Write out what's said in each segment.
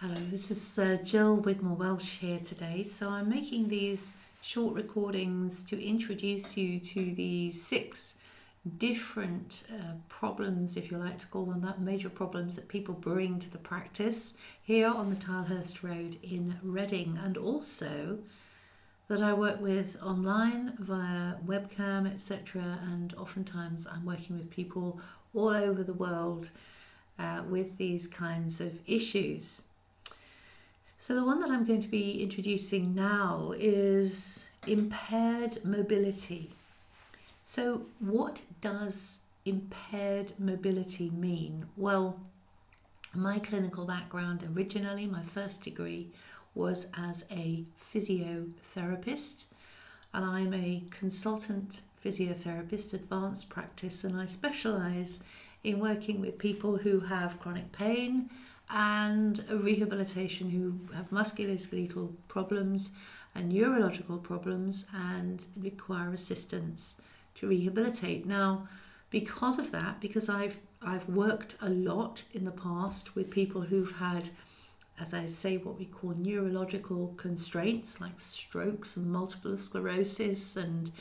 Hello, this is uh, Jill Widmore Welsh here today. So I'm making these short recordings to introduce you to the six different uh, problems, if you like to call them that, major problems that people bring to the practice here on the Tilehurst Road in Reading, and also that I work with online via webcam, etc. And oftentimes I'm working with people all over the world uh, with these kinds of issues. So, the one that I'm going to be introducing now is impaired mobility. So, what does impaired mobility mean? Well, my clinical background originally, my first degree was as a physiotherapist, and I'm a consultant physiotherapist, advanced practice, and I specialize in working with people who have chronic pain and rehabilitation who have musculoskeletal problems and neurological problems and require assistance to rehabilitate. Now, because of that, because I've I've worked a lot in the past with people who've had, as I say, what we call neurological constraints like strokes and multiple sclerosis and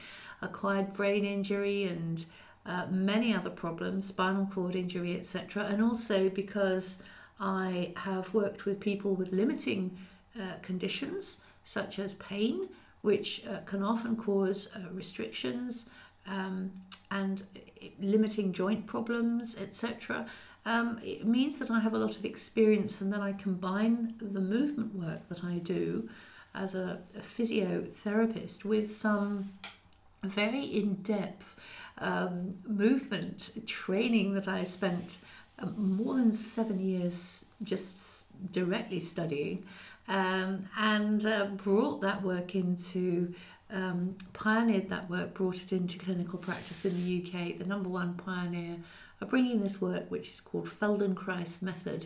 acquired brain injury and uh, many other problems, spinal cord injury, etc. And also because I have worked with people with limiting uh, conditions such as pain, which uh, can often cause uh, restrictions um, and limiting joint problems, etc. Um, it means that I have a lot of experience and then I combine the movement work that I do as a, a physiotherapist with some very in depth um, movement training that I spent more than seven years just directly studying um, and uh, brought that work into um, pioneered that work brought it into clinical practice in the UK the number one pioneer of bringing this work which is called Feldenkrais method.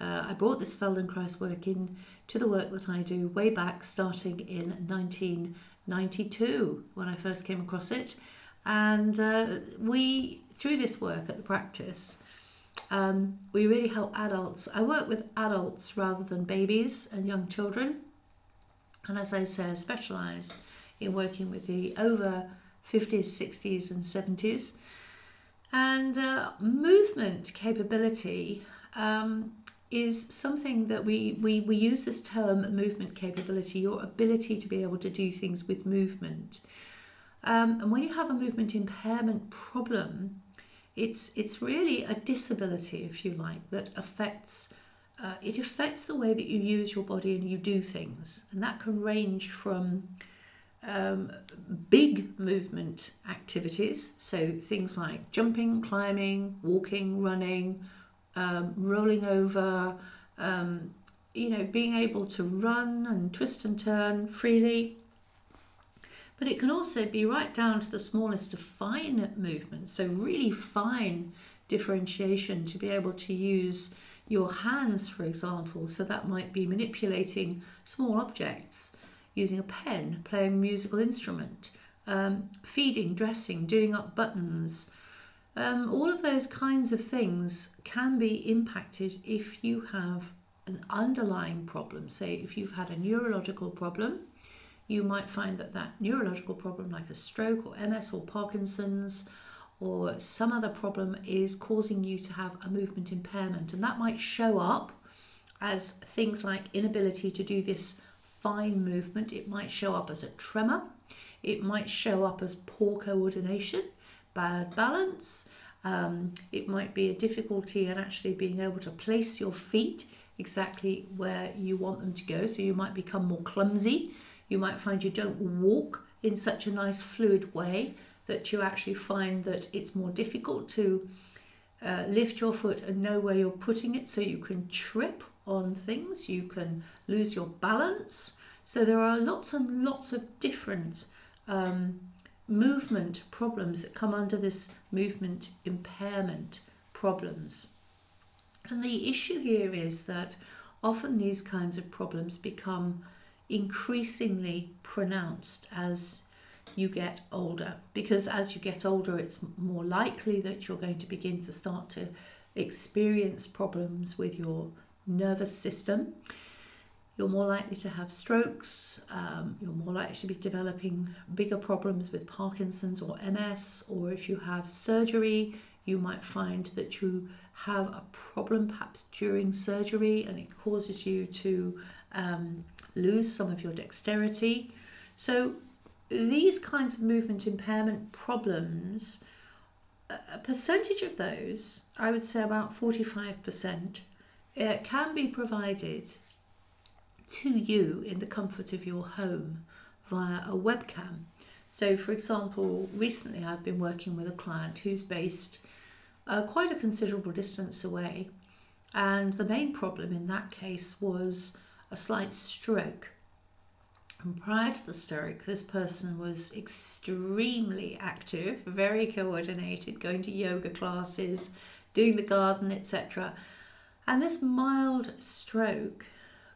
Uh, I brought this Feldenkrais work in to the work that I do way back starting in 1992 when I first came across it. And uh, we through this work at the practice um, we really help adults. I work with adults rather than babies and young children. And as I say, I specialise in working with the over 50s, 60s, and 70s. And uh, movement capability um, is something that we, we, we use this term movement capability, your ability to be able to do things with movement. Um, and when you have a movement impairment problem, it's it's really a disability, if you like, that affects uh, it affects the way that you use your body and you do things, and that can range from um, big movement activities, so things like jumping, climbing, walking, running, um, rolling over, um, you know, being able to run and twist and turn freely, but it can also be right down to the smallest of fine movements, so really fine differentiation to be able to use your hands, for example. So that might be manipulating small objects, using a pen, playing a musical instrument, um, feeding, dressing, doing up buttons. Um, all of those kinds of things can be impacted if you have an underlying problem. Say, if you've had a neurological problem, you might find that that neurological problem, like a stroke or MS or Parkinson's, or some other problem, is causing you to have a movement impairment. And that might show up as things like inability to do this fine movement, it might show up as a tremor, it might show up as poor coordination, bad balance. Um, it might be a difficulty in actually being able to place your feet exactly where you want them to go. So you might become more clumsy you might find you don't walk in such a nice fluid way that you actually find that it's more difficult to uh, lift your foot and know where you're putting it so you can trip on things, you can lose your balance. So there are lots and lots of different um, movement problems that come under this movement impairment problems. And the issue here is that often these kinds of problems become increasingly pronounced as you get older because as you get older it's more likely that you're going to begin to start to experience problems with your nervous system. You're more likely to have strokes, um, you're more likely to be developing bigger problems with Parkinson's or MS, or if you have surgery, you might find that you have a problem perhaps during surgery and it causes you to um, lose some of your dexterity. So, these kinds of movement impairment problems, a percentage of those, I would say about 45%, uh, can be provided to you in the comfort of your home via a webcam. So, for example, recently I've been working with a client who's based uh, quite a considerable distance away, and the main problem in that case was a slight stroke. And prior to the stroke, this person was extremely active, very coordinated, going to yoga classes, doing the garden, etc. And this mild stroke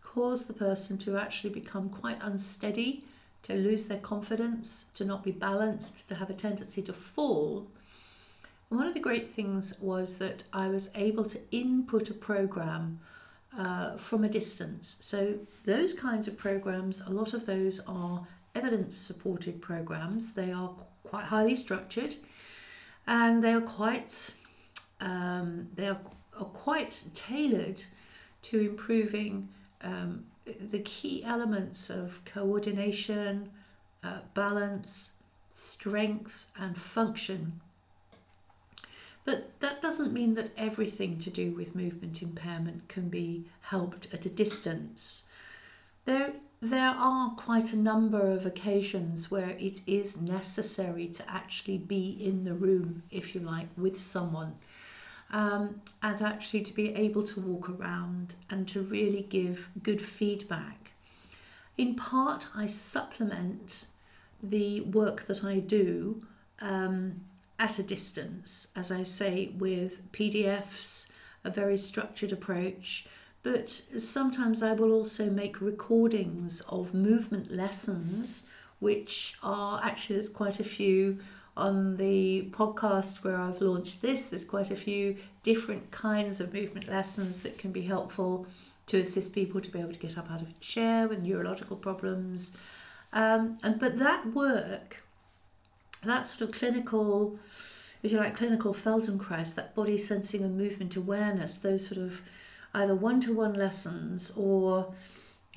caused the person to actually become quite unsteady, to lose their confidence, to not be balanced, to have a tendency to fall. And one of the great things was that I was able to input a program uh, from a distance. So, those kinds of programs, a lot of those are evidence supported programs. They are quite highly structured and they are quite um, they are, are quite tailored to improving um, the key elements of coordination, uh, balance, strength, and function. But that doesn't mean that everything to do with movement impairment can be helped at a distance. There, there are quite a number of occasions where it is necessary to actually be in the room, if you like, with someone um, and actually to be able to walk around and to really give good feedback. In part, I supplement the work that I do um, at a distance, as I say, with PDFs, a very structured approach. But sometimes I will also make recordings of movement lessons, which are actually, there's quite a few on the podcast where I've launched this, there's quite a few different kinds of movement lessons that can be helpful to assist people to be able to get up out of a chair with neurological problems. Um, and but that work, that sort of clinical, if you like, clinical Feldenkrais, that body sensing and movement awareness, those sort of either one-to-one lessons or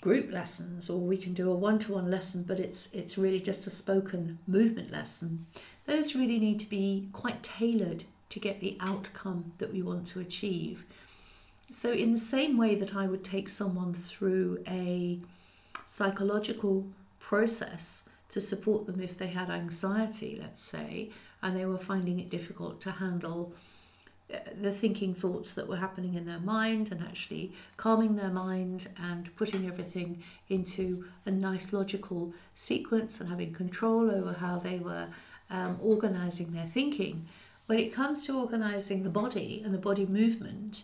group lessons, or we can do a one-to-one lesson, but it's it's really just a spoken movement lesson those really need to be quite tailored to get the outcome that we want to achieve. So, in the same way that I would take someone through a psychological process to support them if they had anxiety, let's say, and they were finding it difficult to handle uh, the thinking thoughts that were happening in their mind and actually calming their mind and putting everything into a nice logical sequence and having control over how they were um, organizing their thinking. When it comes to organizing the body and the body movement,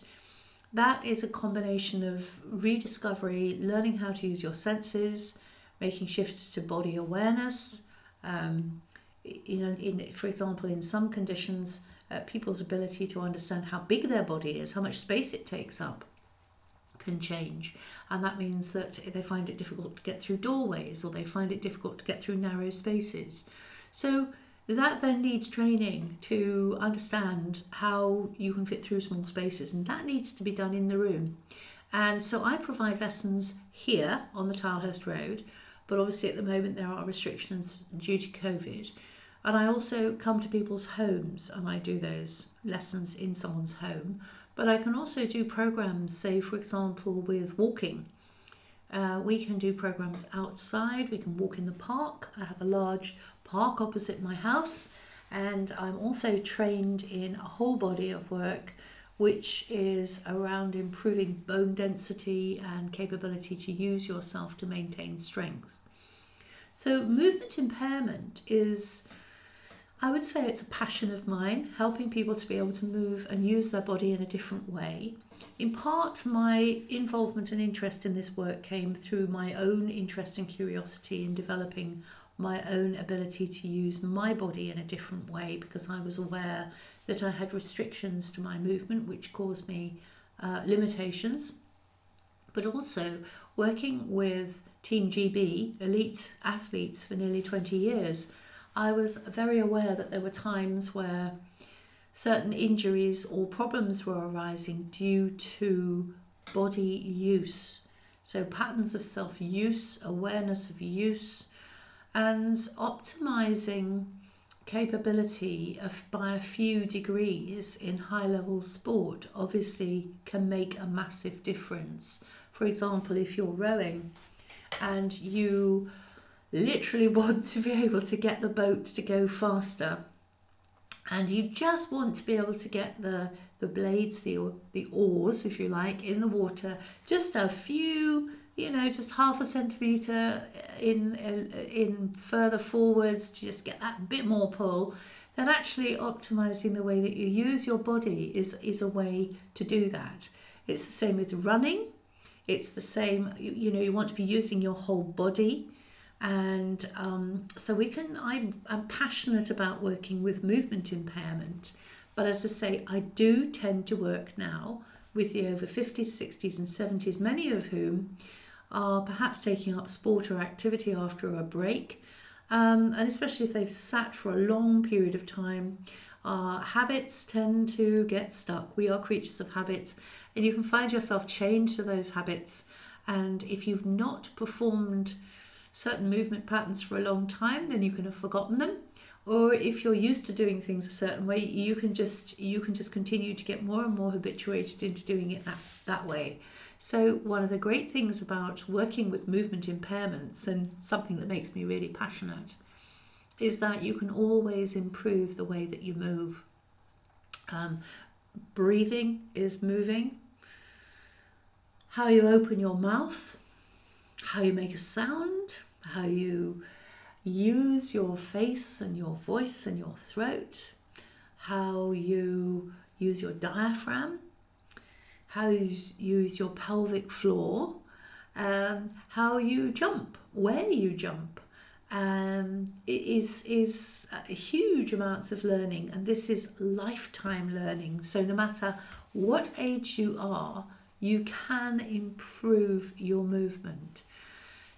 that is a combination of rediscovery, learning how to use your senses, making shifts to body awareness. Um, in, in, for example, in some conditions, uh, people's ability to understand how big their body is, how much space it takes up, can change. And that means that they find it difficult to get through doorways or they find it difficult to get through narrow spaces. So, that then needs training to understand how you can fit through small spaces, and that needs to be done in the room. And so I provide lessons here on the Tilehurst Road, but obviously at the moment there are restrictions due to COVID. And I also come to people's homes and I do those lessons in someone's home. But I can also do programs, say, for example, with walking. Uh, we can do programs outside, we can walk in the park. I have a large park opposite my house, and I'm also trained in a whole body of work which is around improving bone density and capability to use yourself to maintain strength. So, movement impairment is, I would say, it's a passion of mine, helping people to be able to move and use their body in a different way. In part, my involvement and interest in this work came through my own interest and curiosity in developing my own ability to use my body in a different way because I was aware that I had restrictions to my movement which caused me uh, limitations. but also working with Team GB, elite athletes for nearly 20 years, I was very aware that there were times where certain injuries or problems were arising due to body use. So, patterns of self use, awareness of use, and optimizing capability of by a few degrees in high level sport obviously can make a massive difference. For example, if you're rowing and you literally want to be able to get the boat to go faster and you just want to be able to get the the blades the the oars if you like in the water just a few you know just half a centimeter in in further forwards to just get that bit more pull then actually optimizing the way that you use your body is is a way to do that. It's the same with running. It's the same you, you know you want to be using your whole body. And um, so we can I'm, I'm passionate about working with movement impairment. But as i say i do tend to work now with the over 50s 60s and 70s many of whom are perhaps taking up sport or activity after a break um, and especially if they've sat for a long period of time our habits tend to get stuck we are creatures of habits and you can find yourself chained to those habits and if you've not performed certain movement patterns for a long time, then you can have forgotten them. Or if you're used to doing things a certain way, you can just you can just continue to get more and more habituated into doing it that, that way. So one of the great things about working with movement impairments and something that makes me really passionate is that you can always improve the way that you move. Um, breathing is moving. How you open your mouth how you make a sound, how you use your face and your voice and your throat, how you use your diaphragm, how you use your pelvic floor, um, how you jump, where you jump. Um, it is is huge amounts of learning, and this is lifetime learning. So no matter what age you are, you can improve your movement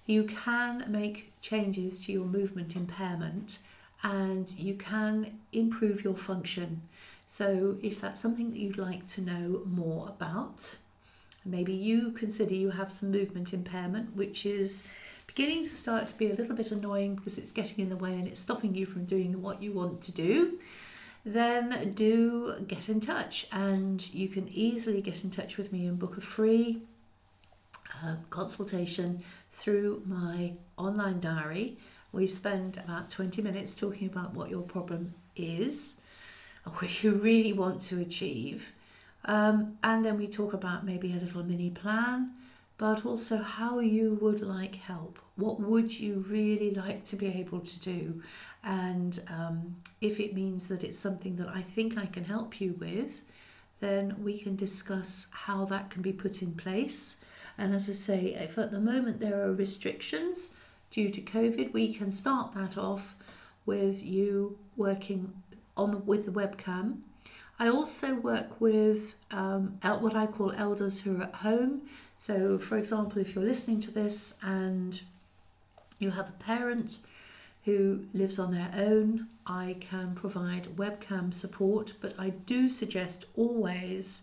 you can make changes to your movement impairment and you can improve your function. So, if that's something that you'd like to know more about, maybe you consider you have some movement impairment, which is beginning to start to be a little bit annoying because it's getting in the way and it's stopping you from doing what you want to do, then do get in touch. And you can easily get in touch with me and book a free uh, consultation through my online diary. We spend about 20 minutes talking about what your problem is, what you really want to achieve. Um, and then we talk about maybe a little mini plan, but also how you would like help. What would you really like to be able to do? And um, if it means that it's something that I think I can help you with, then we can discuss how that can be put in place and as I say, if at the moment there are restrictions due to COVID, we can start that off with you working on with the webcam. I also work with um, what I call elders who are at home. So, for example, if you're listening to this and you have a parent who lives on their own, I can provide webcam support, but I do suggest always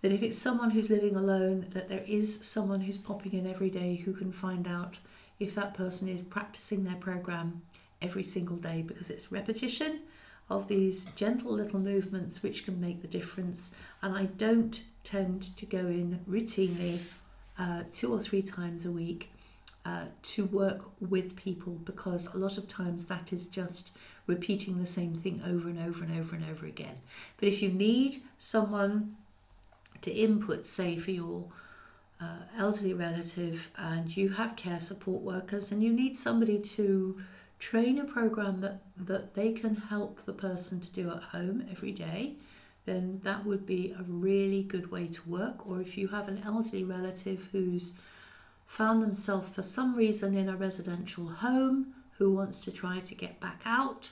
that if it's someone who's living alone, that there is someone who's popping in every day who can find out if that person is practicing their program every single day because it's repetition of these gentle little movements which can make the difference. And I don't tend to go in routinely uh, two or three times a week uh, to work with people because a lot of times that is just repeating the same thing over and over and over and over again. But if you need someone to input, say, for your uh, elderly relative and you have care support workers and you need somebody to train a program that, that they can help the person to do at home every day, then that would be a really good way to work. Or if you have an elderly relative who's found themselves for some reason in a residential home who wants to try to get back out,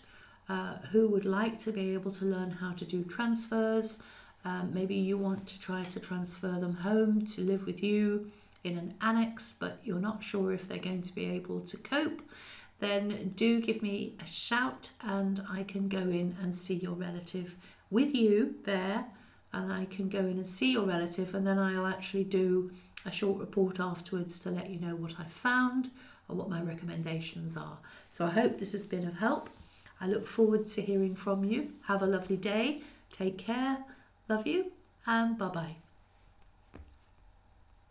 uh, who would like to be able to learn how to do transfers, um, maybe you want to try to transfer them home to live with you in an annex, but you're not sure if they're going to be able to cope, then do give me a shout and I can go in and see your relative with you there. And I can go in and see your relative, and then I'll actually do a short report afterwards to let you know what I found or what my recommendations are. So I hope this has been of help. I look forward to hearing from you. Have a lovely day. Take care. Love you. And bye bye.